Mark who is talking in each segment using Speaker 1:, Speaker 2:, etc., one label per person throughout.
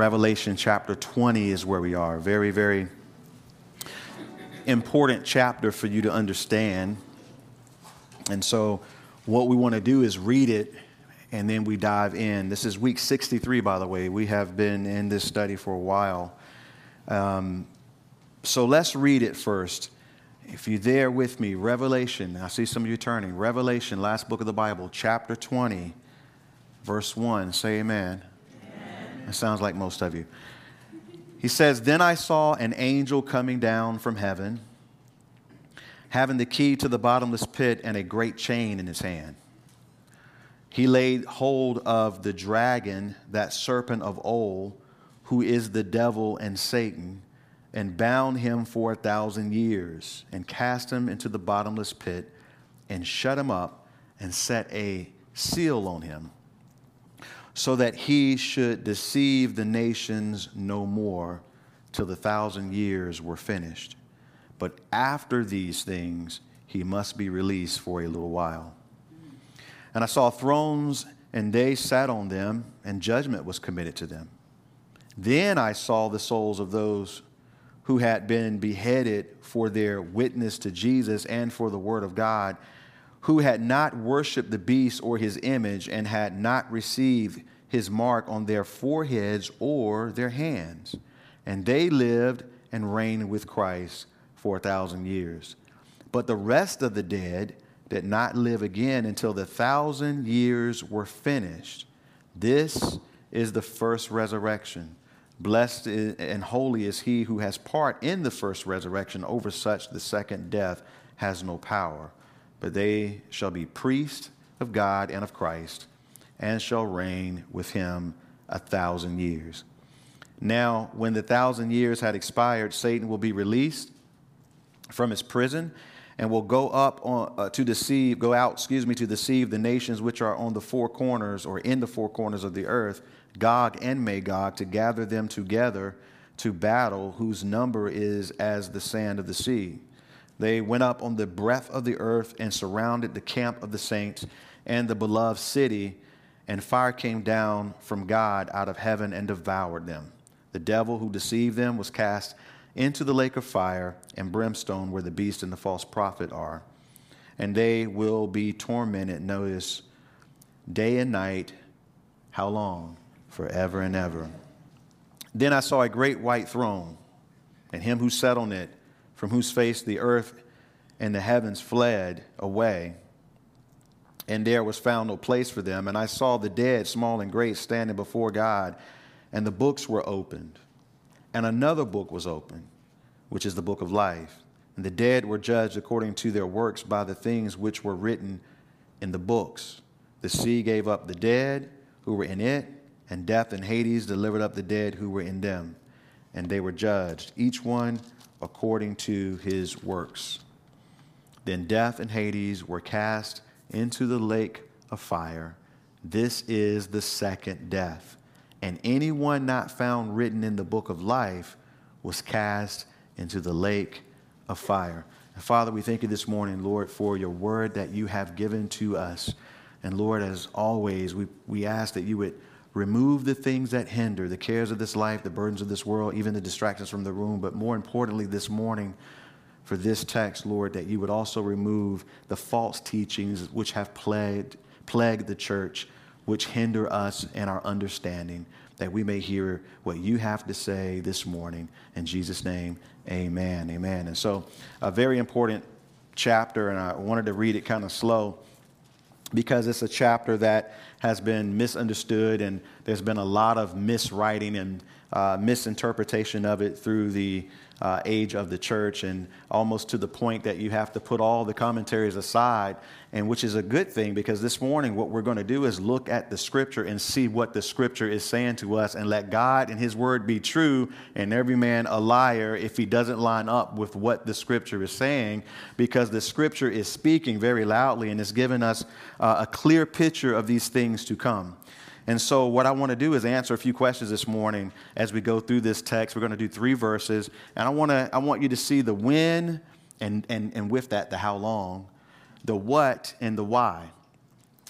Speaker 1: Revelation chapter 20 is where we are. Very, very important chapter for you to understand. And so, what we want to do is read it and then we dive in. This is week 63, by the way. We have been in this study for a while. Um, so, let's read it first. If you're there with me, Revelation, I see some of you turning. Revelation, last book of the Bible, chapter 20, verse 1. Say amen. It sounds like most of you. He says, Then I saw an angel coming down from heaven, having the key to the bottomless pit and a great chain in his hand. He laid hold of the dragon, that serpent of old, who is the devil and Satan and bound him for a thousand years, and cast him into the bottomless pit, and shut him up, and set a seal on him, so that he should deceive the nations no more till the thousand years were finished. But after these things, he must be released for a little while. And I saw thrones, and they sat on them, and judgment was committed to them. Then I saw the souls of those who had been beheaded for their witness to Jesus and for the word of God, who had not worshiped the beast or his image and had not received his mark on their foreheads or their hands. And they lived and reigned with Christ for a thousand years. But the rest of the dead did not live again until the thousand years were finished. This is the first resurrection. Blessed and holy is he who has part in the first resurrection. Over such, the second death has no power. But they shall be priests of God and of Christ, and shall reign with him a thousand years. Now, when the thousand years had expired, Satan will be released from his prison and will go up on, uh, to deceive, go out, excuse me, to deceive the nations which are on the four corners or in the four corners of the earth Gog and Magog, to gather them together to battle, whose number is as the sand of the sea. They went up on the breadth of the earth and surrounded the camp of the saints and the beloved city, and fire came down from God out of heaven and devoured them. The devil who deceived them was cast into the lake of fire and brimstone where the beast and the false prophet are. And they will be tormented, notice, day and night. How long? forever and ever. Then I saw a great white throne, and him who sat on it, from whose face the earth and the heavens fled away. And there was found no place for them. And I saw the dead, small and great, standing before God, and the books were opened. And another book was opened, which is the book of life. And the dead were judged according to their works by the things which were written in the books. The sea gave up the dead who were in it and death and Hades delivered up the dead who were in them, and they were judged, each one according to his works. Then death and Hades were cast into the lake of fire. This is the second death. And anyone not found written in the book of life was cast into the lake of fire. And Father, we thank you this morning, Lord, for your word that you have given to us. And Lord, as always, we, we ask that you would Remove the things that hinder, the cares of this life, the burdens of this world, even the distractions from the room. But more importantly, this morning, for this text, Lord, that you would also remove the false teachings which have plagued, plagued the church, which hinder us and our understanding, that we may hear what you have to say this morning. In Jesus' name, amen. Amen. And so, a very important chapter, and I wanted to read it kind of slow because it's a chapter that has been misunderstood and there's been a lot of miswriting and uh, misinterpretation of it through the uh, age of the church, and almost to the point that you have to put all the commentaries aside, and which is a good thing because this morning what we're going to do is look at the scripture and see what the scripture is saying to us, and let God and His word be true, and every man a liar if he doesn't line up with what the scripture is saying, because the scripture is speaking very loudly and is given us uh, a clear picture of these things to come. And so, what I want to do is answer a few questions this morning as we go through this text. We're going to do three verses, and I want to I want you to see the when and and and with that the how long, the what and the why.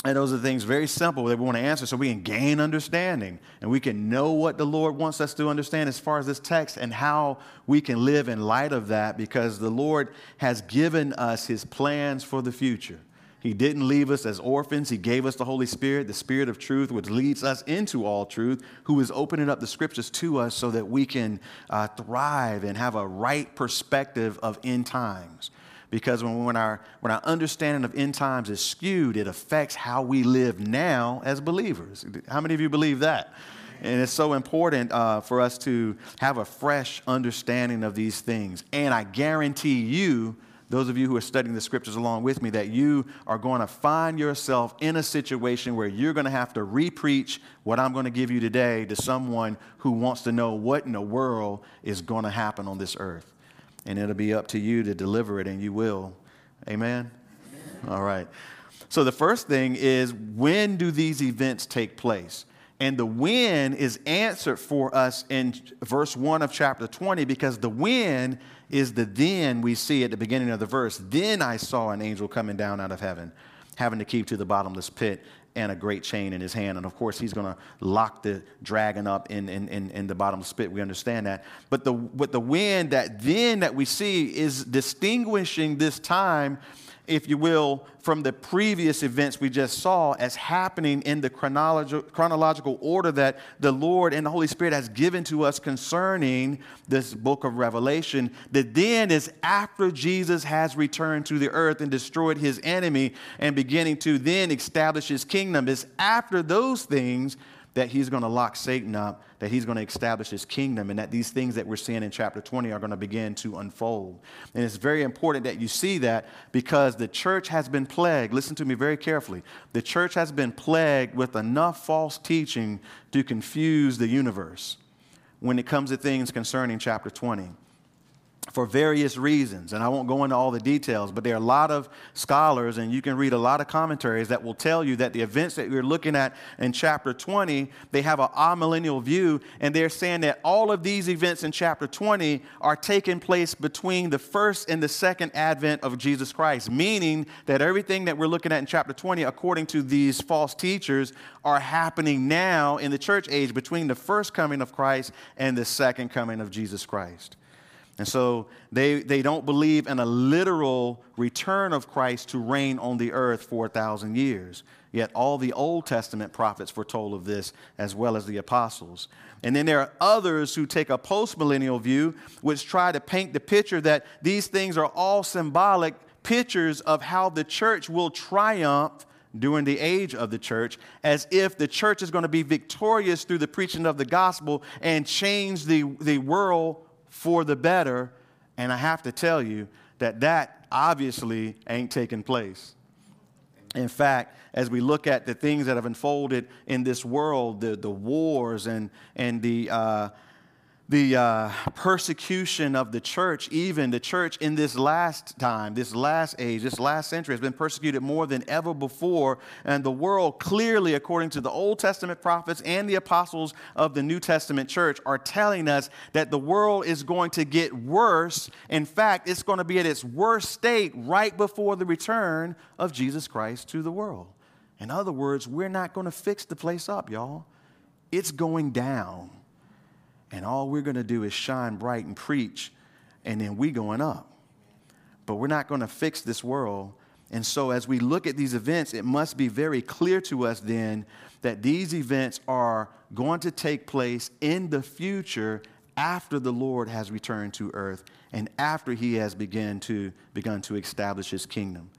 Speaker 1: And those are things very simple that we want to answer so we can gain understanding and we can know what the Lord wants us to understand as far as this text and how we can live in light of that because the Lord has given us his plans for the future. He didn't leave us as orphans. He gave us the Holy Spirit, the Spirit of truth, which leads us into all truth, who is opening up the scriptures to us so that we can uh, thrive and have a right perspective of end times. Because when, when, our, when our understanding of end times is skewed, it affects how we live now as believers. How many of you believe that? And it's so important uh, for us to have a fresh understanding of these things. And I guarantee you, those of you who are studying the scriptures along with me, that you are going to find yourself in a situation where you're going to have to repreach what I'm going to give you today to someone who wants to know what in the world is going to happen on this earth and it'll be up to you to deliver it, and you will. Amen? Amen? All right. So the first thing is when do these events take place? And the when is answered for us in verse 1 of chapter 20 because the when is the then we see at the beginning of the verse. Then I saw an angel coming down out of heaven, having to keep to the bottomless pit and a great chain in his hand. And of course, he's going to lock the dragon up in, in, in, in the bottomless pit. We understand that. But the, but the wind that then that we see is distinguishing this time if you will, from the previous events we just saw as happening in the chronological order that the Lord and the Holy Spirit has given to us concerning this book of Revelation. That then is after Jesus has returned to the earth and destroyed his enemy and beginning to then establish his kingdom. It's after those things that he's going to lock Satan up, that he's going to establish his kingdom, and that these things that we're seeing in chapter 20 are going to begin to unfold. And it's very important that you see that because the church has been plagued. Listen to me very carefully. The church has been plagued with enough false teaching to confuse the universe when it comes to things concerning chapter 20 for various reasons. And I won't go into all the details, but there are a lot of scholars, and you can read a lot of commentaries that will tell you that the events that you're looking at in chapter 20, they have an amillennial view, and they're saying that all of these events in chapter 20 are taking place between the first and the second advent of Jesus Christ, meaning that everything that we're looking at in chapter 20, according to these false teachers, are happening now in the church age between the first coming of Christ and the second coming of Jesus Christ. And so they, they don't believe in a literal return of Christ to reign on the earth for a thousand years. Yet all the Old Testament prophets foretold of this, as well as the apostles. And then there are others who take a postmillennial view, which try to paint the picture that these things are all symbolic pictures of how the church will triumph during the age of the church, as if the church is going to be victorious through the preaching of the gospel and change the, the world for the better. And I have to tell you that that obviously ain't taking place. In fact, as we look at the things that have unfolded in this world, the, the wars and, and the, uh, the uh, persecution of the church, even the church in this last time, this last age, this last century, has been persecuted more than ever before. And the world, clearly, according to the Old Testament prophets and the apostles of the New Testament church, are telling us that the world is going to get worse. In fact, it's going to be at its worst state right before the return of Jesus Christ to the world. In other words, we're not going to fix the place up, y'all. It's going down and all we're going to do is shine bright and preach, and then we going up. But we're not going to fix this world. And so, as we look at these events, it must be very clear to us then that these events are going to take place in the future after the Lord has returned to earth and after he has begun to, begun to establish his kingdom.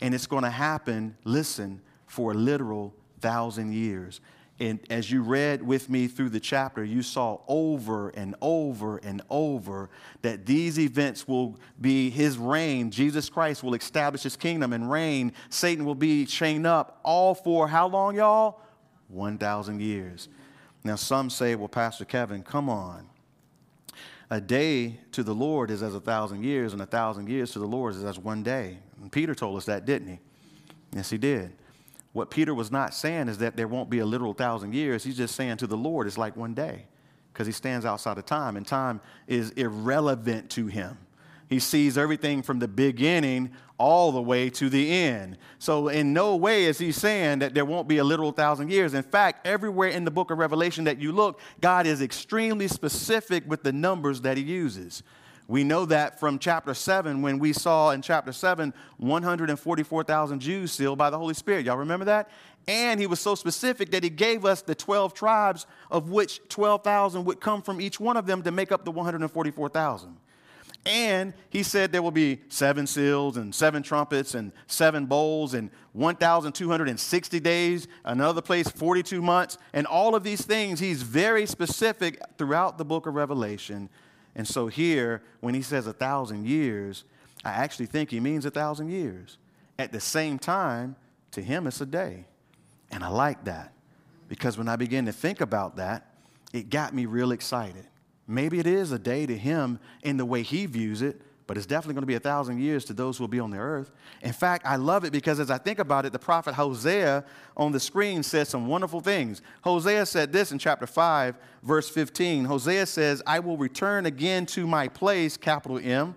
Speaker 1: And it's going to happen, listen, for a literal thousand years. And as you read with me through the chapter, you saw over and over and over that these events will be his reign. Jesus Christ will establish his kingdom and reign. Satan will be chained up all for how long, y'all? 1,000 years. Now, some say, well, Pastor Kevin, come on. A day to the Lord is as a thousand years, and a thousand years to the Lord is as one day. And Peter told us that, didn't he? Yes, he did. What Peter was not saying is that there won't be a literal thousand years. He's just saying to the Lord, it's like one day because he stands outside of time, and time is irrelevant to him. He sees everything from the beginning all the way to the end. So, in no way is he saying that there won't be a literal thousand years. In fact, everywhere in the book of Revelation that you look, God is extremely specific with the numbers that he uses. We know that from chapter 7 when we saw in chapter 7 144,000 Jews sealed by the Holy Spirit. Y'all remember that? And he was so specific that he gave us the 12 tribes, of which 12,000 would come from each one of them to make up the 144,000. And he said there will be seven seals and seven trumpets and seven bowls and 1,260 days, another place 42 months. And all of these things, he's very specific throughout the book of Revelation and so here, when he says a thousand years, I actually think he means a thousand years. At the same time, to him, it's a day. And I like that because when I began to think about that, it got me real excited. Maybe it is a day to him in the way he views it, but it's definitely going to be a thousand years to those who will be on the earth. In fact, I love it because as I think about it, the prophet Hosea on the screen says some wonderful things. Hosea said this in chapter 5, verse 15. Hosea says, I will return again to my place, capital M,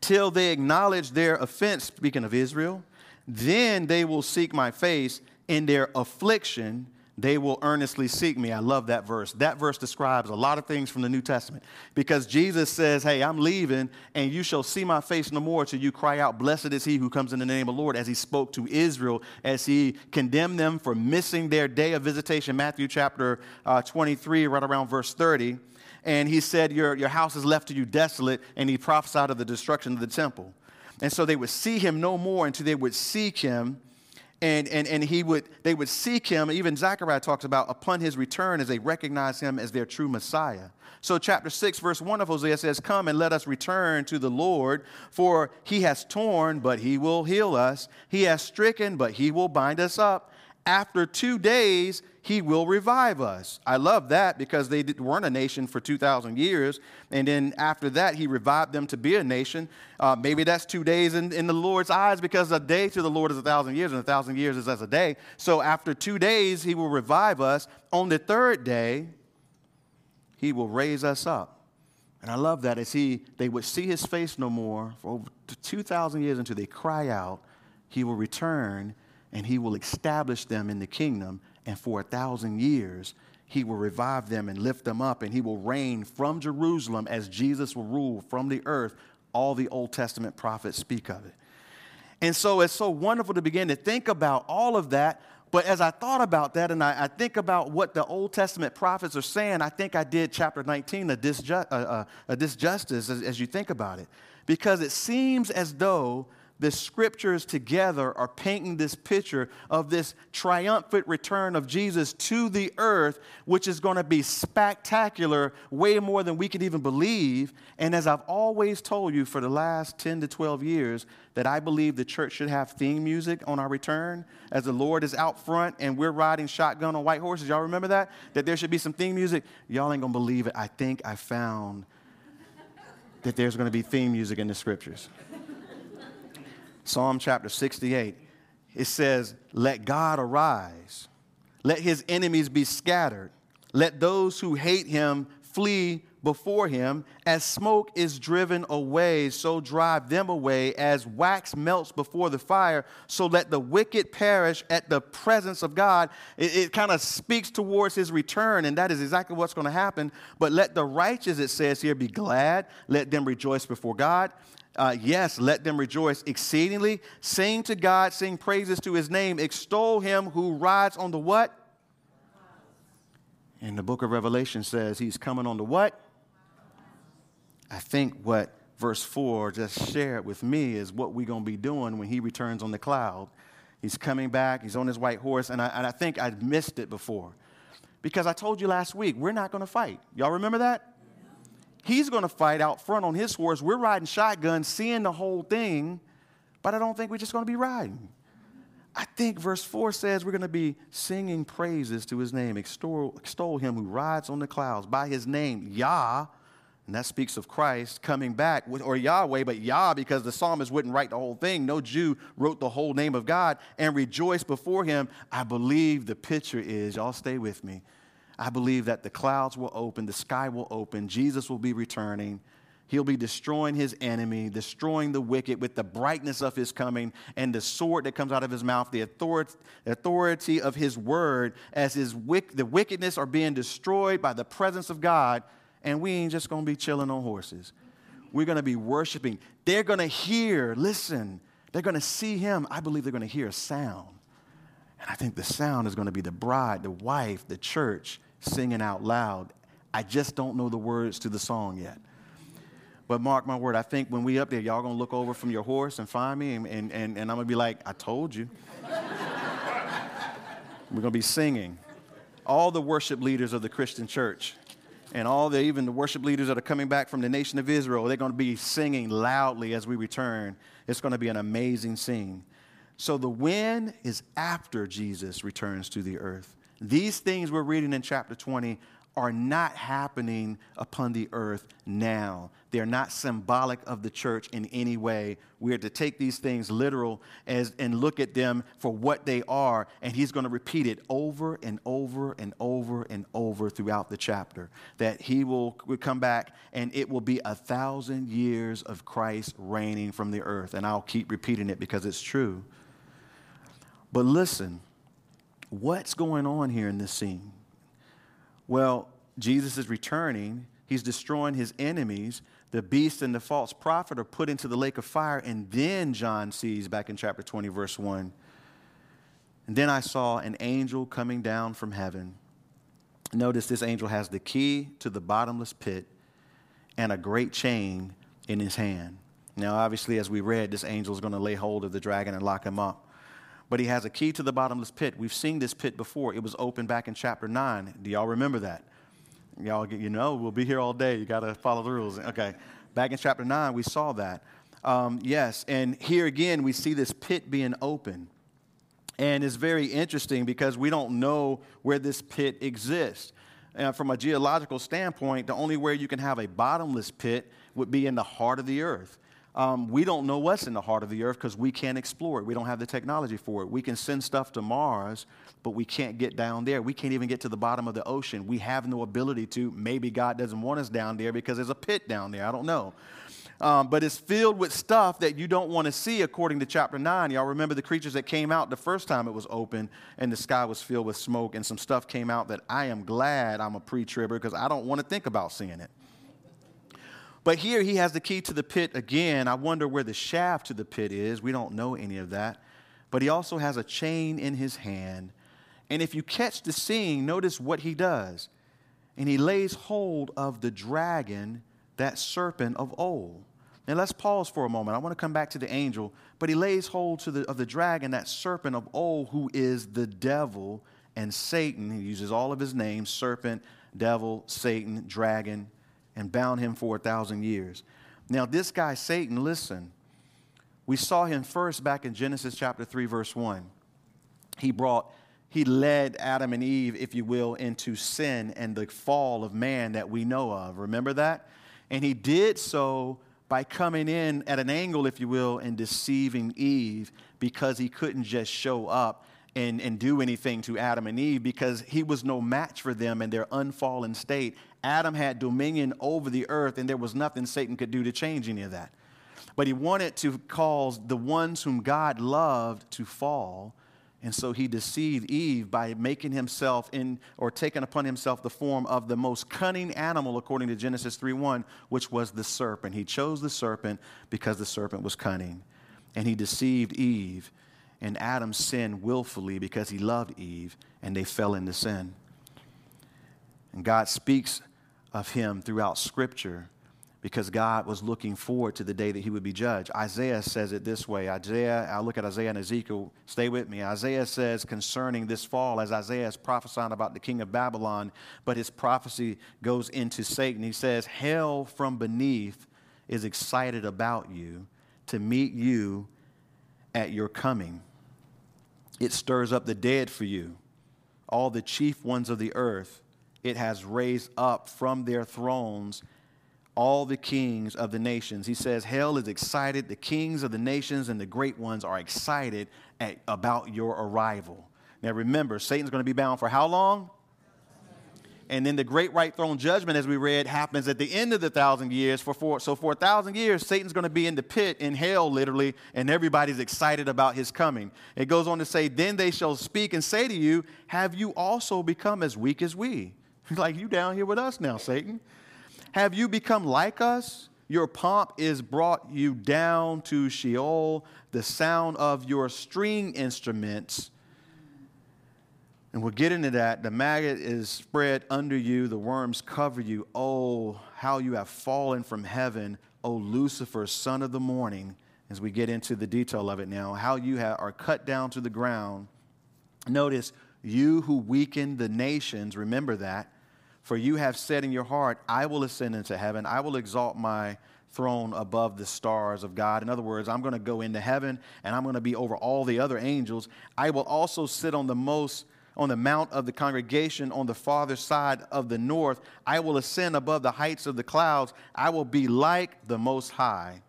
Speaker 1: till they acknowledge their offense, speaking of Israel. Then they will seek my face in their affliction they will earnestly seek me. I love that verse. That verse describes a lot of things from the New Testament because Jesus says, Hey, I'm leaving, and you shall see my face no more till you cry out, Blessed is he who comes in the name of the Lord, as he spoke to Israel, as he condemned them for missing their day of visitation. Matthew chapter uh, 23, right around verse 30. And he said, your, your house is left to you desolate, and he prophesied of the destruction of the temple. And so they would see him no more until they would seek him and, and, and he would, they would seek him. Even Zechariah talks about upon his return as they recognize him as their true Messiah. So, chapter 6, verse 1 of Hosea says, Come and let us return to the Lord, for he has torn, but he will heal us. He has stricken, but he will bind us up. After two days, he will revive us. I love that because they weren't a nation for 2,000 years. And then after that, he revived them to be a nation. Uh, maybe that's two days in, in the Lord's eyes because a day to the Lord is a thousand years, and a thousand years is as a day. So after two days, he will revive us. On the third day, he will raise us up. And I love that as he, they would see his face no more for over 2,000 years until they cry out, he will return and he will establish them in the kingdom and for a thousand years he will revive them and lift them up, and he will reign from Jerusalem as Jesus will rule from the earth. All the Old Testament prophets speak of it. And so it's so wonderful to begin to think about all of that. But as I thought about that and I, I think about what the Old Testament prophets are saying, I think I did chapter 19 a, disju- uh, a disjustice as, as you think about it. Because it seems as though the scriptures together are painting this picture of this triumphant return of Jesus to the earth, which is going to be spectacular, way more than we could even believe. And as I've always told you for the last 10 to 12 years, that I believe the church should have theme music on our return as the Lord is out front and we're riding shotgun on white horses. Y'all remember that? That there should be some theme music? Y'all ain't going to believe it. I think I found that there's going to be theme music in the scriptures. Psalm chapter 68, it says, Let God arise, let his enemies be scattered, let those who hate him flee before him. As smoke is driven away, so drive them away. As wax melts before the fire, so let the wicked perish at the presence of God. It, it kind of speaks towards his return, and that is exactly what's going to happen. But let the righteous, it says here, be glad. Let them rejoice before God uh, yes, let them rejoice exceedingly. Sing to God, sing praises to his name, extol him who rides on the what? And the book of Revelation says he's coming on the what? I think what verse 4 just shared with me is what we're going to be doing when he returns on the cloud. He's coming back, he's on his white horse, and I, and I think I missed it before. Because I told you last week, we're not going to fight. Y'all remember that? He's going to fight out front on his horse. We're riding shotgun, seeing the whole thing, but I don't think we're just going to be riding. I think verse 4 says we're going to be singing praises to his name, extol, extol him who rides on the clouds by his name, Yah. And that speaks of Christ coming back, or Yahweh, but Yah, because the psalmist wouldn't write the whole thing. No Jew wrote the whole name of God and rejoice before him. I believe the picture is, y'all stay with me, I believe that the clouds will open, the sky will open, Jesus will be returning, He'll be destroying his enemy, destroying the wicked with the brightness of his coming and the sword that comes out of his mouth, the authority of his word, as his wick, the wickedness are being destroyed by the presence of God. And we ain't just to be chilling on horses. We're to be worshiping. They're to hear, listen, they're to see him. I believe they're to hear a sound. And I think the sound is to be the bride, the wife, the church singing out loud. I just don't know the words to the song yet. But mark my word, I think when we up there, y'all gonna look over from your horse and find me, and, and, and, and I'm gonna be like, I told you. We're gonna be singing. All the worship leaders of the Christian church and all the even the worship leaders that are coming back from the nation of Israel, they're to be singing loudly as we return. It's to be an amazing scene. So the when is after Jesus returns to the earth. These things we're reading in chapter 20 are not happening upon the earth now. They're not symbolic of the church in any way. We are to take these things literal as, and look at them for what they are. And he's going to repeat it over and over and over and over throughout the chapter. That he will, will come back and it will be a thousand years of Christ reigning from the earth. And I'll keep repeating it because it's true. But listen, what's going on here in this scene? Well, Jesus is returning. He's destroying his enemies. The beast and the false prophet are put into the lake of fire. And then John sees, back in chapter 20, verse 1, and then I saw an angel coming down from heaven. Notice this angel has the key to the bottomless pit and a great chain in his hand. Now, obviously, as we read, this angel is going to lay hold of the dragon and lock him up but he has a key to the bottomless pit. We've seen this pit before. It was open back in chapter 9. Do y'all remember that? Y'all, you know, we'll be here all day. You got to follow the rules. Okay. Back in chapter 9, we saw that. Um, yes. And here again, we see this pit being open. And it's very interesting because we don't know where this pit exists. And from a geological standpoint, the only way you can have a bottomless pit would be in the heart of the earth. Um, we don't know what's in the heart of the earth because we can't explore it. We don't have the technology for it. We can send stuff to Mars, but we can't get down there. We can't even get to the bottom of the ocean. We have no ability to. Maybe God doesn't want us down there because there's a pit down there. I don't know. Um, but it's filled with stuff that you don't want to see according to chapter 9. Y'all remember the creatures that came out the first time it was open and the sky was filled with smoke and some stuff came out that I am glad I'm a pre tribber because I don't want to think about seeing it. But here he has the key to the pit again. I wonder where the shaft to the pit is. We don't know any of that. But he also has a chain in his hand. And if you catch the scene, notice what he does. And he lays hold of the dragon, that serpent of old. And let's pause for a moment. I want to come back to the angel, but he lays hold to the, of the dragon, that serpent of old, who is the devil and Satan. He uses all of his names serpent, devil, Satan, dragon, and bound him for a thousand years. Now, this guy, Satan, listen, we saw him first back in Genesis chapter 3, verse 1. He brought, he led Adam and Eve, if you will, into sin and the fall of man that we know of. Remember that? And he did so by coming in at an angle, if you will, and deceiving Eve because he couldn't just show up and, and do anything to Adam and Eve because he was no match for them in their unfallen state. Adam had dominion over the earth, and there was nothing Satan could do to change any of that. But he wanted to cause the ones whom God loved to fall. And so he deceived Eve by making himself in or taking upon himself the form of the most cunning animal according to Genesis 3:1, which was the serpent. He chose the serpent because the serpent was cunning. And he deceived Eve and Adam sinned willfully because he loved Eve, and they fell into sin. And God speaks of him throughout Scripture because God was looking forward to the day that he would be judged. Isaiah says it this way Isaiah, I look at Isaiah and Ezekiel, stay with me. Isaiah says concerning this fall, as Isaiah is prophesying about the king of Babylon, but his prophecy goes into Satan. He says, Hell from beneath is excited about you to meet you at your coming. It stirs up the dead for you. All the chief ones of the earth, it has raised up from their thrones all the kings of the nations. He says, Hell is excited. The kings of the nations and the great ones are excited at, about your arrival. Now remember, Satan's going to be bound for how long? And then the great white throne judgment, as we read, happens at the end of the thousand years. For four, so for a thousand years, Satan's going to be in the pit, in hell, literally, and everybody's excited about his coming. It goes on to say, Then they shall speak and say to you, Have you also become as weak as we? like you down here with us now, Satan. Have you become like us? Your pomp is brought you down to Sheol. The sound of your string instruments and we'll get into that. The maggot is spread under you, the worms cover you. Oh, how you have fallen from heaven, O Lucifer, son of the morning. As we get into the detail of it now, how you are cut down to the ground. Notice, you who weaken the nations, remember that. For you have said in your heart, I will ascend into heaven, I will exalt my throne above the stars of God. In other words, I'm going to go into heaven and I'm going to be over all the other angels. I will also sit on the most on the mount of the congregation on the farther side of the north. I will ascend above the heights of the clouds. I will be like the Most High.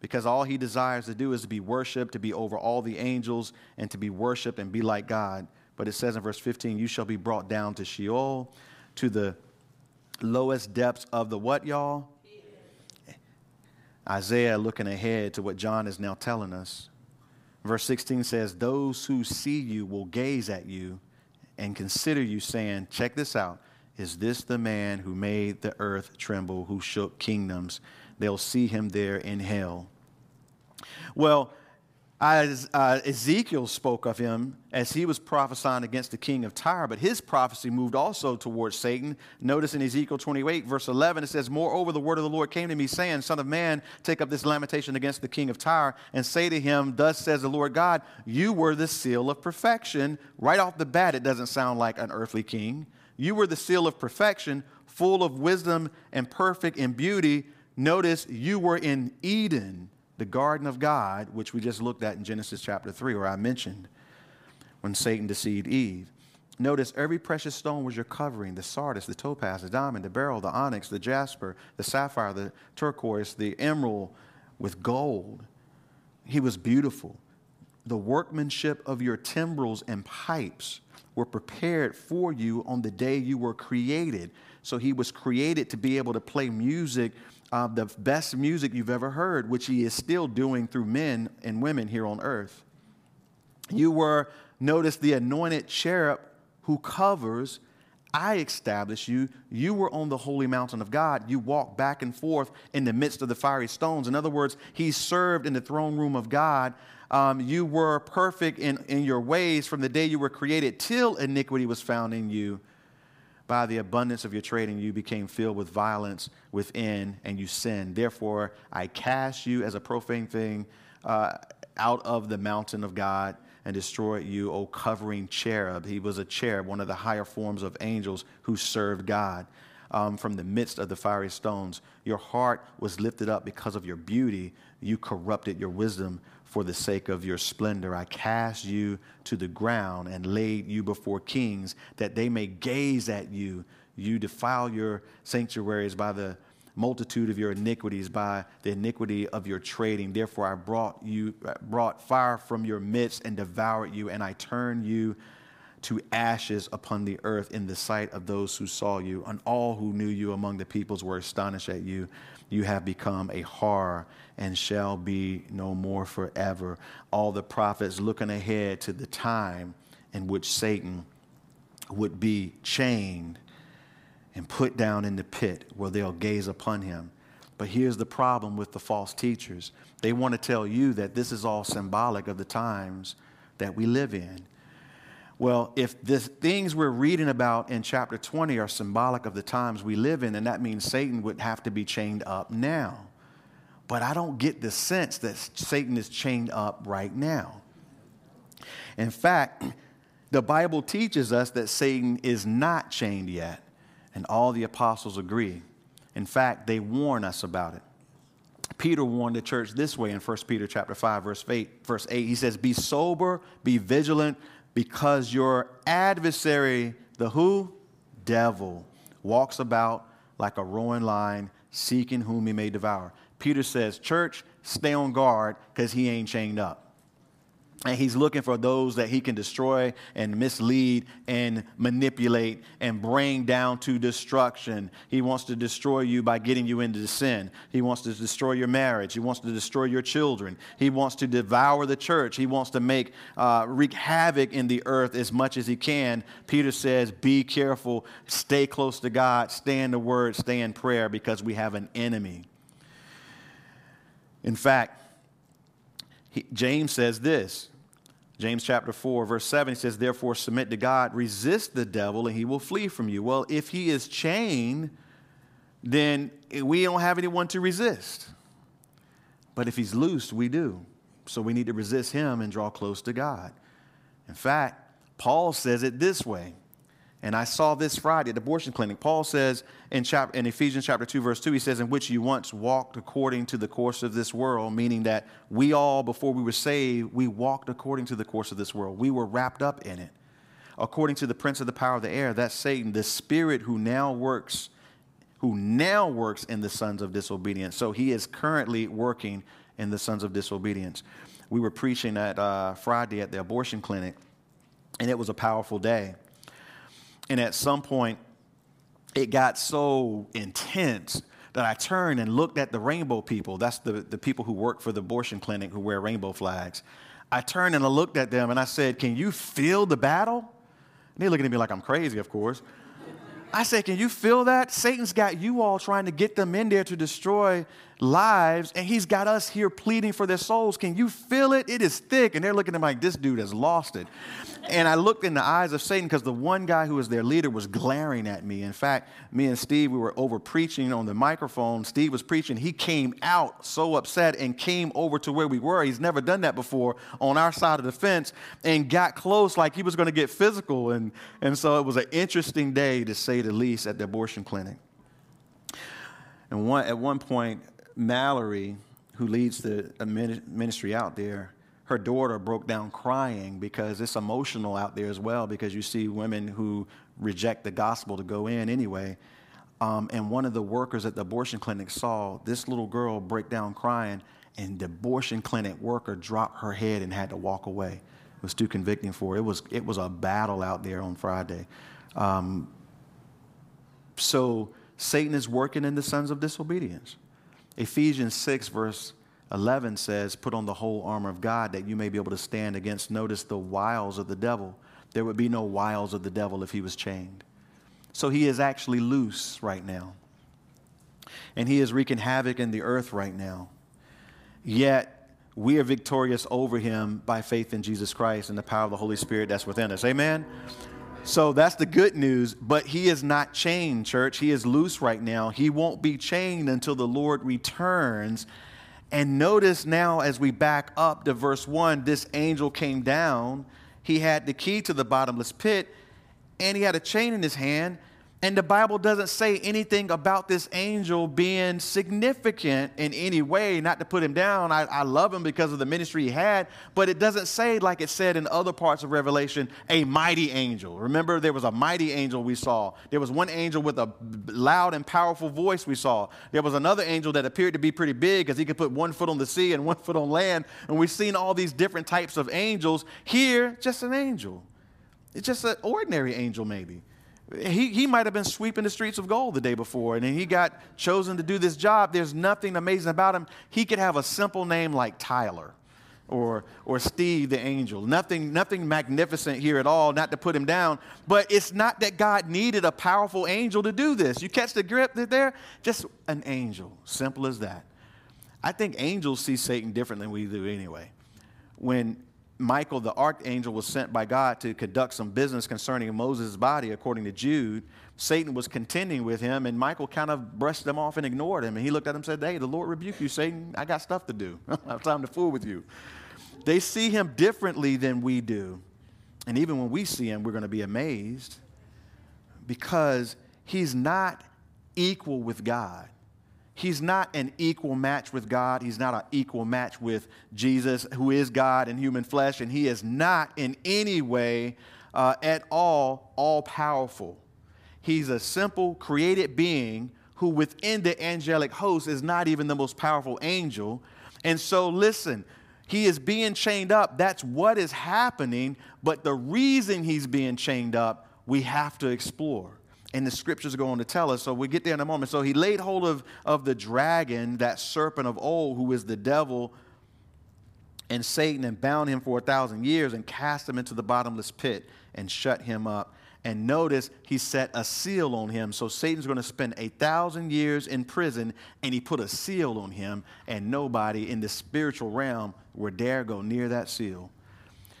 Speaker 1: Because all he desires to do is to be worshiped, to be over all the angels, and to be worshiped and be like God. But it says in verse 15, You shall be brought down to Sheol, to the lowest depths of the what, y'all? Isaiah looking ahead to what John is now telling us. Verse 16 says, Those who see you will gaze at you and consider you, saying, Check this out. Is this the man who made the earth tremble, who shook kingdoms? They'll see him there in hell. Well, as uh, Ezekiel spoke of him as he was prophesying against the king of Tyre, but his prophecy moved also towards Satan. Notice in Ezekiel 28, verse 11, it says, Moreover, the word of the Lord came to me, saying, Son of man, take up this lamentation against the king of Tyre, and say to him, Thus says the Lord God, You were the seal of perfection. Right off the bat, it doesn't sound like an earthly king. You were the seal of perfection, full of wisdom and perfect in beauty. Notice you were in Eden the garden of God, which we just looked at in Genesis chapter 3, where I mentioned when Satan deceived Eve. Notice every precious stone was your covering the sardius, the topaz, the diamond, the beryl, the onyx, the jasper, the sapphire, the turquoise, the emerald with gold. He was beautiful. The workmanship of your timbrels and pipes were prepared for you on the day you were created. So he was created to be able to play music uh, the best music you've ever heard, which he is still doing through men and women here on earth. You were, notice, the anointed cherub who covers. I established you. You were on the holy mountain of God. You walked back and forth in the midst of the fiery stones. In other words, he served in the throne room of God. Um, you were perfect in, in your ways from the day you were created till iniquity was found in you by the abundance of your trading, you became filled with violence within and you sinned. Therefore, I cast you as a profane thing uh, out of the mountain of God and destroyed you, O covering cherub. He was a cherub, one of the higher forms of angels who served God. Um, from the midst of the fiery stones. Your heart was lifted up because of your beauty. You corrupted your wisdom for the sake of your splendor. I cast you to the ground and laid you before kings that they may gaze at you. You defile your sanctuaries by the multitude of your iniquities, by the iniquity of your trading. Therefore, I brought you brought fire from your midst and devoured you, and I turned you to ashes upon the earth in the sight of those who saw you, and all who knew you among the peoples were astonished at you you have become a horror and shall be no more forever. All the prophets looking ahead to the time in which Satan would be chained and put down in the pit where they'll gaze upon him. But here's the problem with the false teachers they want to tell you that this is all symbolic of the times that we live in. Well, if the things we're reading about in chapter 20 are symbolic of the times we live in, then that means Satan would have to be chained up now. But I don't get the sense that Satan is chained up right now. In fact, the Bible teaches us that Satan is not chained yet, and all the apostles agree. In fact, they warn us about it. Peter warned the church this way in 1 Peter chapter 5 verse 8, verse 8. He says, "Be sober, be vigilant, because your adversary, the who? Devil, walks about like a roaring lion, seeking whom he may devour. Peter says, Church, stay on guard because he ain't chained up. And he's looking for those that he can destroy and mislead and manipulate and bring down to destruction. He wants to destroy you by getting you into sin. He wants to destroy your marriage. He wants to destroy your children. He wants to devour the church. He wants to make, uh, wreak havoc in the earth as much as he can. Peter says, Be careful, stay close to God, stay in the word, stay in prayer because we have an enemy. In fact, James says this James chapter 4, verse 7, he says, Therefore, submit to God, resist the devil, and he will flee from you. Well, if he is chained, then we don't have anyone to resist. But if he's loose, we do. So we need to resist him and draw close to God. In fact, Paul says it this way and I saw this Friday at the abortion clinic. Paul says in, in Ephesians chapter 2, verse 2, he says, In which you once walked according to the course of this world, meaning that we all, before we were saved, we walked according to the course of this world. We were wrapped up in it. According to the prince of the power of the air, that's Satan, the spirit who now works, who now works in the sons of disobedience. So he is currently working in the sons of disobedience. We were preaching at uh, Friday at the abortion clinic, and it was a powerful day. And at some point, it got so intense that I turned and looked at the rainbow people. That's the, the people who work for the abortion clinic who wear rainbow flags. I turned and I looked at them and I said, Can you feel the battle? And they're looking at me like I'm crazy, of course. I said, Can you feel that? Satan's got you all trying to get them in there to destroy lives, and he's got us here pleading for their souls. Can you feel it? It is thick. And they're looking at me like, This dude has lost it. And I looked in the eyes of Satan because the one guy who was their leader was glaring at me. In fact, me and Steve, we were over preaching on the microphone. Steve was preaching. He came out so upset and came over to where we were. He's never done that before on our side of the fence and got close like he was going to get physical. And, and so it was an interesting day, to say the least, at the abortion clinic. And one, at one point, Mallory, who leads the ministry out there, her daughter broke down crying because it's emotional out there as well because you see women who reject the gospel to go in anyway. Um, and one of the workers at the abortion clinic saw this little girl break down crying, and the abortion clinic worker dropped her head and had to walk away. It was too convicting for her. It was, it was a battle out there on Friday. Um, so Satan is working in the sons of disobedience. Ephesians 6, verse 11 says, Put on the whole armor of God that you may be able to stand against, notice, the wiles of the devil. There would be no wiles of the devil if he was chained. So he is actually loose right now. And he is wreaking havoc in the earth right now. Yet we are victorious over him by faith in Jesus Christ and the power of the Holy Spirit that's within us. Amen? So that's the good news, but he is not chained, church. He is loose right now. He won't be chained until the Lord returns and notice now, as we back up to verse 1, this angel came down. He had the key to the bottomless pit, and he had a chain in his hand. And the Bible doesn't say anything about this angel being significant in any way, not to put him down. I, I, love him because of the ministry he had, but it doesn't say, like it said in other parts of Revelation, a mighty angel. Remember, there was a mighty angel we saw. There was one angel with a loud and powerful voice we saw. There was another angel that appeared to be pretty big because he could put one foot on the sea and one foot on land. And we've seen all these different types of angels. Here, just an angel. It's just an ordinary angel, maybe. He, he might have been sweeping the streets of gold the day before, and he got chosen to do this job. There's nothing amazing about him. He could have a simple name like Tyler or, or Steve the angel. Nothing, nothing magnificent here at all, not to put him down. But it's not that God needed a powerful angel to do this. You catch the grip there? Just an angel. Simple as that. I think angels see Satan different than we do anyway. When Michael, the archangel, was sent by God to conduct some business concerning Moses' body, according to Jude. Satan was contending with him, and Michael kind of brushed them off and ignored him. And he looked at him and said, Hey, the Lord rebuke you, Satan. I got stuff to do. I have time to fool with you. They see him differently than we do. And even when we see him, we're going to be amazed because he's not equal with God. He's not an equal match with God. He's not an equal match with Jesus, who is God in human flesh, and he is not in any way uh, at all all powerful. He's a simple created being who, within the angelic host, is not even the most powerful angel. And so, listen, He is being chained up. That's what is happening. But the reason he's being chained up, we have to explore. And the scriptures are going to tell us. So we get there in a moment. So he laid hold of, of the dragon, that serpent of old, who is the devil and Satan, and bound him for a thousand years and cast him into the bottomless pit and shut him up. And notice he set a seal on him. So Satan's going to spend a thousand years in prison, and he put a seal on him, and nobody in the spiritual realm would dare go near that seal.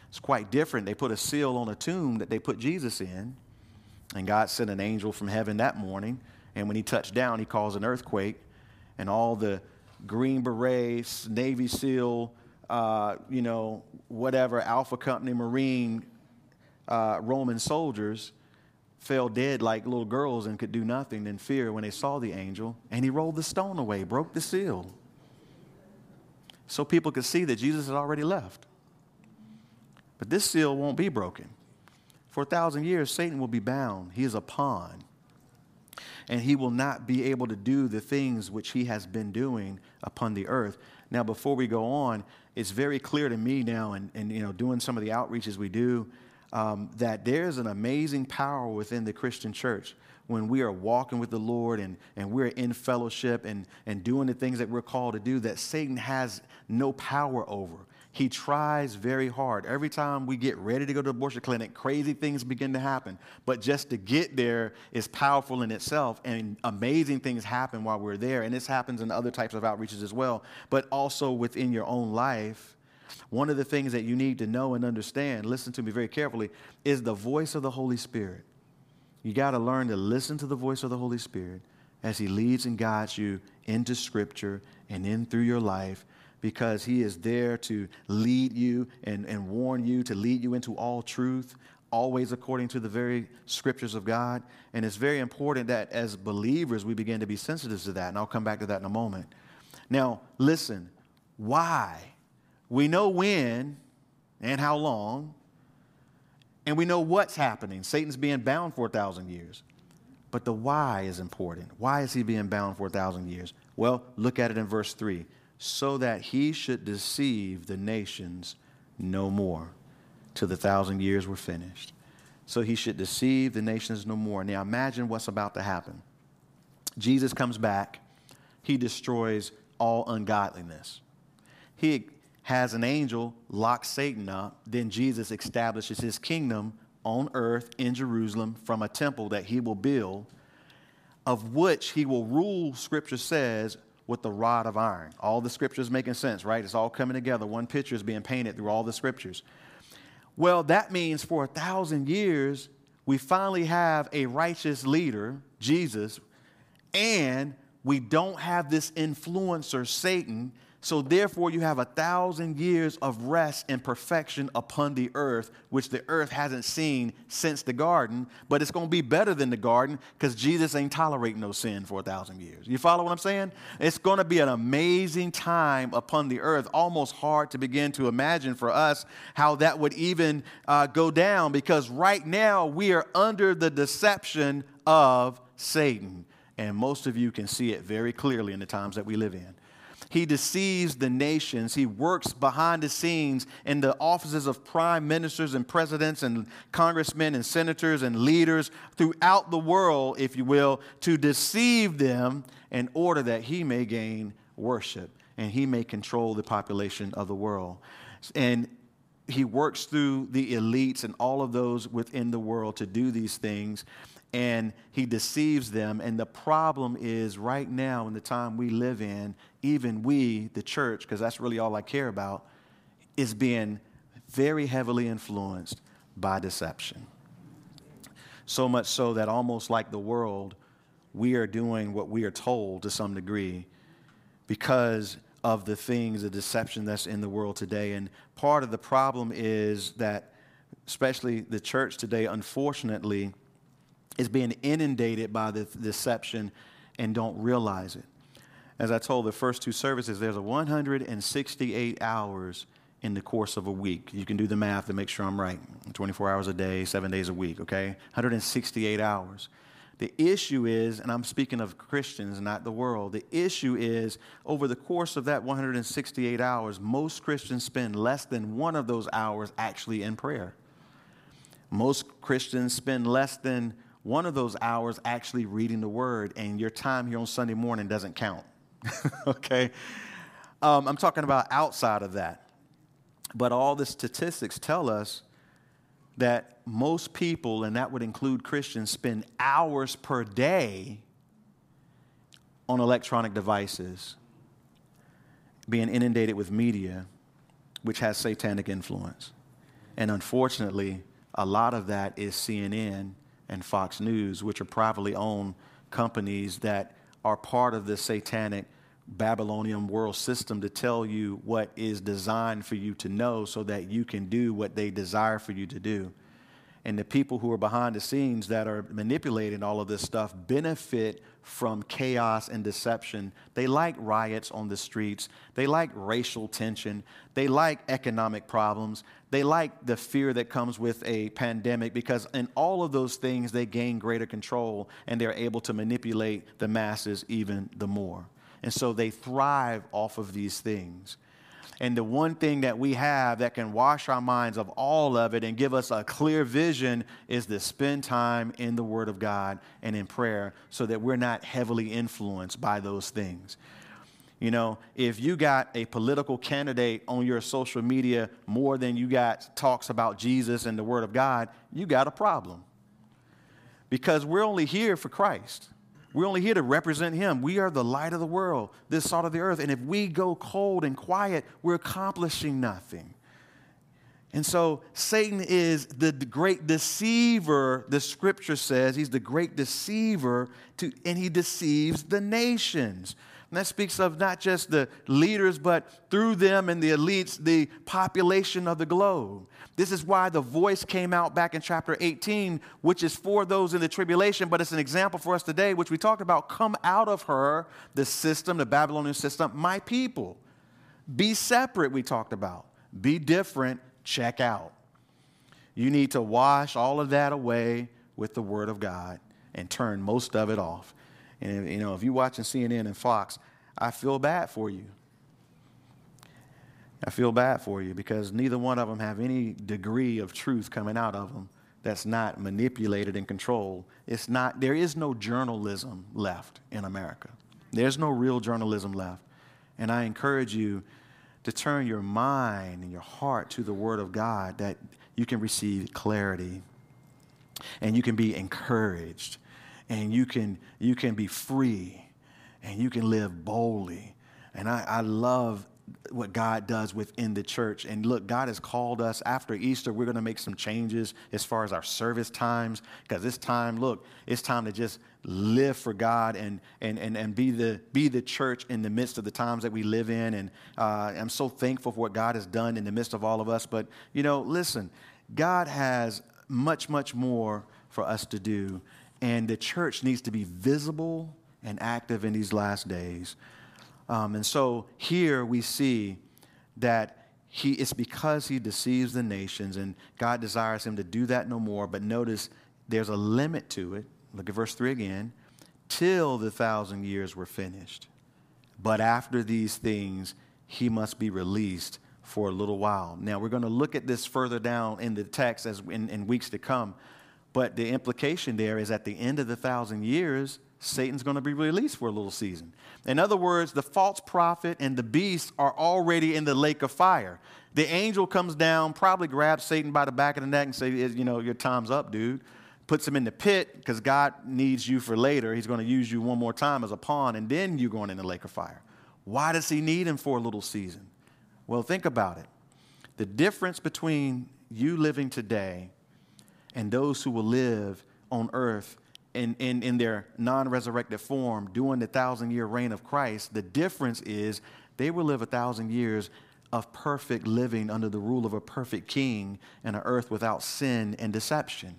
Speaker 1: It's quite different. They put a seal on a tomb that they put Jesus in, and God sent an angel from heaven that morning. And when he touched down, he caused an earthquake, and all the Green Berets, Navy SEAL, uh, you know, whatever, Alpha Company Marine uh, Roman soldiers fell dead like little girls and could do nothing in fear when they saw the angel. And he rolled the stone away, broke the seal. So people could see that Jesus had already left. But this seal won't be broken. For a thousand years, Satan will be bound. He is a pawn. And he will not be able to do the things which he has been doing upon the earth. Now, before we go on, it's very clear to me now, and, and you know, doing some of the outreaches we do, um, that there's an amazing power within the Christian church when we are walking with the Lord and, and we're in fellowship and, and doing the things that we're called to do that Satan has no power over. He tries very hard. Every time we get ready to go to the abortion clinic, crazy things begin to happen. But just to get there is powerful in itself, and amazing things happen while we're there. And this happens in other types of outreaches as well, but also within your own life one of the things that you need to know and understand, listen to me very carefully, is the voice of the Holy Spirit. You got to learn to listen to the voice of the Holy Spirit as He leads and guides you into Scripture and in through your life because He is there to lead you and, and warn you, to lead you into all truth, always according to the very Scriptures of God. And it's very important that as believers we begin to be sensitive to that. And I'll come back to that in a moment. Now, listen, why? We know when and how long, and we know what's happening. Satan's being bound for a thousand years. But the why is important. Why is he being bound for a thousand years? Well, look at it in verse 3 so that he should deceive the nations no more till the thousand years were finished. So he should deceive the nations no more. Now imagine what's about to happen. Jesus comes back, he destroys all ungodliness. He has an angel lock Satan up. Then Jesus establishes his kingdom on earth in Jerusalem from a temple that he will build, of which he will rule, scripture says, with the rod of iron. All the scriptures making sense, right? It's all coming together. One picture is being painted through all the scriptures. Well, that means for a thousand years, we finally have a righteous leader, Jesus, and we don't have this influencer, Satan, so therefore, you have a thousand years of rest and perfection upon the earth, which the earth hasn't seen since the garden, but it's going to be better than the garden because Jesus ain't tolerating no sin for a thousand years. You follow what I'm saying? It's going to be an amazing time upon the earth, almost hard to begin to imagine for us how that would even uh, go down because right now we are under the deception of Satan. And most of you can see it very clearly in the times that we live in. He deceives the nations. He works behind the scenes in the offices of prime ministers and presidents and congressmen and senators and leaders throughout the world, if you will, to deceive them in order that he may gain worship and he may control the population of the world. And he works through the elites and all of those within the world to do these things and he deceives them. And the problem is right now, in the time we live in, even we, the church, because that's really all I care about, is being very heavily influenced by deception. So much so that almost like the world, we are doing what we are told to some degree because of the things, the deception that's in the world today. And part of the problem is that, especially the church today, unfortunately, is being inundated by the deception and don't realize it. As I told the first two services, there's a 168 hours in the course of a week. You can do the math to make sure I'm right. 24 hours a day, seven days a week, okay? 168 hours. The issue is, and I'm speaking of Christians, not the world, the issue is over the course of that 168 hours, most Christians spend less than one of those hours actually in prayer. Most Christians spend less than one of those hours actually reading the word, and your time here on Sunday morning doesn't count. okay? Um, I'm talking about outside of that. But all the statistics tell us that most people, and that would include Christians, spend hours per day on electronic devices, being inundated with media, which has satanic influence. And unfortunately, a lot of that is CNN and Fox News, which are privately owned companies that are part of the satanic Babylonian world system to tell you what is designed for you to know so that you can do what they desire for you to do. And the people who are behind the scenes that are manipulating all of this stuff benefit from chaos and deception. They like riots on the streets. They like racial tension. They like economic problems. They like the fear that comes with a pandemic because in all of those things, they gain greater control and they're able to manipulate the masses even the more. And so they thrive off of these things. And the one thing that we have that can wash our minds of all of it and give us a clear vision is to spend time in the Word of God and in prayer so that we're not heavily influenced by those things. You know, if you got a political candidate on your social media more than you got talks about Jesus and the Word of God, you got a problem. Because we're only here for Christ. We're only here to represent Him. We are the light of the world, this salt of the earth. And if we go cold and quiet, we're accomplishing nothing. And so Satan is the great deceiver, the scripture says. He's the great deceiver, to, and he deceives the nations. And that speaks of not just the leaders, but through them and the elites, the population of the globe. This is why the voice came out back in chapter 18, which is for those in the tribulation, but it's an example for us today, which we talked about. Come out of her, the system, the Babylonian system, my people. Be separate, we talked about. Be different, check out. You need to wash all of that away with the Word of God and turn most of it off. And, you know, if you're watching CNN and Fox, I feel bad for you. I feel bad for you because neither one of them have any degree of truth coming out of them that's not manipulated and controlled. It's not, there is no journalism left in America. There's no real journalism left. And I encourage you to turn your mind and your heart to the Word of God that you can receive clarity and you can be encouraged and you can, you can be free and you can live boldly. And I, I love what God does within the church. And look, God has called us after Easter. We're going to make some changes as far as our service times because it's time, look, it's time to just live for God and, and, and, and be, the, be the church in the midst of the times that we live in. And uh, I'm so thankful for what God has done in the midst of all of us. But, you know, listen, God has much, much more for us to do. And the church needs to be visible and active in these last days. Um, and so here we see that he, it's because he deceives the nations, and God desires him to do that no more. But notice there's a limit to it. Look at verse 3 again. Till the thousand years were finished. But after these things, he must be released for a little while. Now, we're going to look at this further down in the text as in, in weeks to come. But the implication there is at the end of the thousand years, Satan's going to be released for a little season. In other words, the false prophet and the beast are already in the lake of fire. The angel comes down, probably grabs Satan by the back of the neck and says, You know, your time's up, dude. Puts him in the pit because God needs you for later. He's going to use you one more time as a pawn, and then you're going in the lake of fire. Why does he need him for a little season? Well, think about it. The difference between you living today and those who will live on earth in, in, in their non resurrected form during the thousand year reign of Christ, the difference is they will live a thousand years of perfect living under the rule of a perfect king and an earth without sin and deception.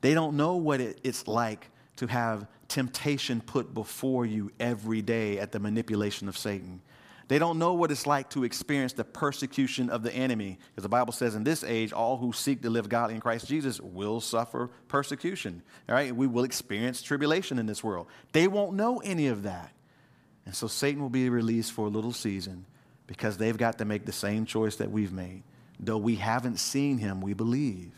Speaker 1: They don't know what it, it's like to have temptation put before you every day at the manipulation of Satan. They don't know what it's like to experience the persecution of the enemy. Because the Bible says in this age, all who seek to live godly in Christ Jesus will suffer persecution. All right? We will experience tribulation in this world. They won't know any of that. And so Satan will be released for a little season because they've got to make the same choice that we've made. Though we haven't seen him, we believe.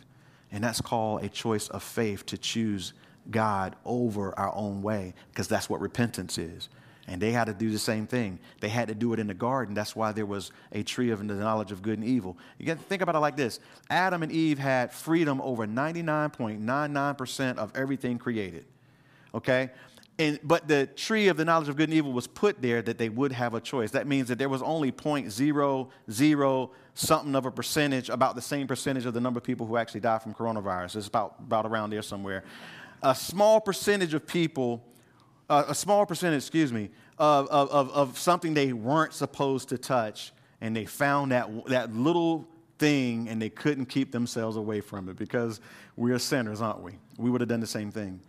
Speaker 1: And that's called a choice of faith to choose God over our own way because that's what repentance is. And they had to do the same thing. They had to do it in the garden. That's why there was a tree of the knowledge of good and evil. You got to think about it like this Adam and Eve had freedom over 99.99% of everything created. Okay? And, but the tree of the knowledge of good and evil was put there that they would have a choice. That means that there was only 0.00 something of a percentage, about the same percentage of the number of people who actually died from coronavirus. It's about, about around there somewhere. A small percentage of people a small percentage, excuse me, of, of, of something they weren't supposed to touch, and they found that, that little thing and they couldn't keep themselves away from it because we're sinners, aren't we? We would have done the same thing.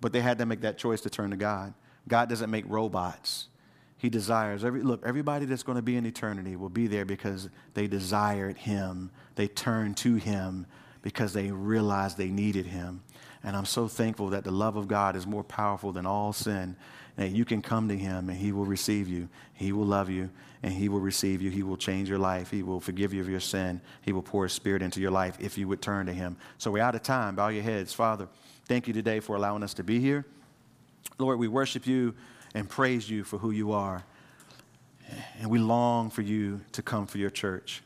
Speaker 1: But they had to make that choice to turn to God. God doesn't make robots. He desires every look, everybody that's going to be in eternity will be there because they desired him. They turned to him because they realized they needed him. And I'm so thankful that the love of God is more powerful than all sin. And you can come to Him and He will receive you. He will love you and He will receive you. He will change your life. He will forgive you of your sin. He will pour His Spirit into your life if you would turn to Him. So we're out of time. Bow your heads. Father, thank you today for allowing us to be here. Lord, we worship you and praise you for who you are. And we long for you to come for your church.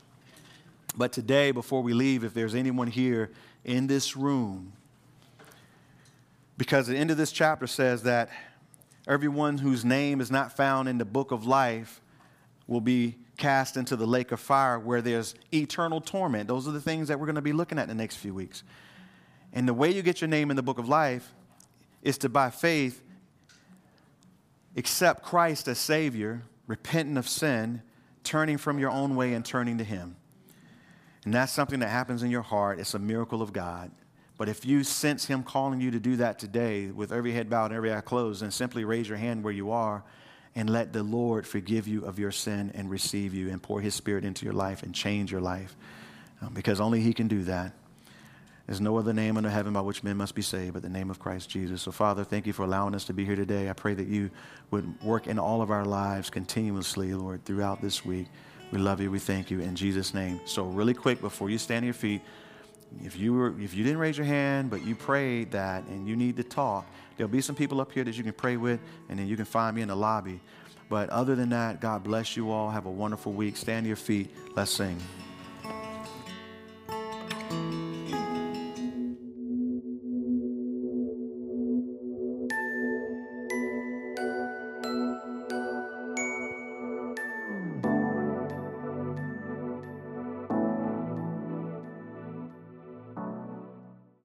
Speaker 1: But today, before we leave, if there's anyone here in this room because the end of this chapter says that everyone whose name is not found in the book of life will be cast into the lake of fire where there's eternal torment. Those are the things that we're going to be looking at in the next few weeks. And the way you get your name in the book of life is to, by faith, accept Christ as Savior, repenting of sin, turning from your own way and turning to Him. And that's something that happens in your heart. It's a miracle of God. But if you sense Him calling you to do that today, with every head bowed and every eye closed, then simply raise your hand where you are and let the Lord forgive you of your sin and receive you and pour His Spirit into your life and change your life. Um, because only He can do that. There's no other name under heaven by which men must be saved but the name of Christ Jesus. So, Father, thank you for allowing us to be here today. I pray that you would work in all of our lives continuously, Lord, throughout this week. We love you. We thank you in Jesus' name. So, really quick, before you stand on your feet, if you were if you didn't raise your hand but you prayed that and you need to talk there'll be some people up here that you can pray with and then you can find me in the lobby. But other than that god bless you all. Have a wonderful week. Stand to your feet. Let's sing.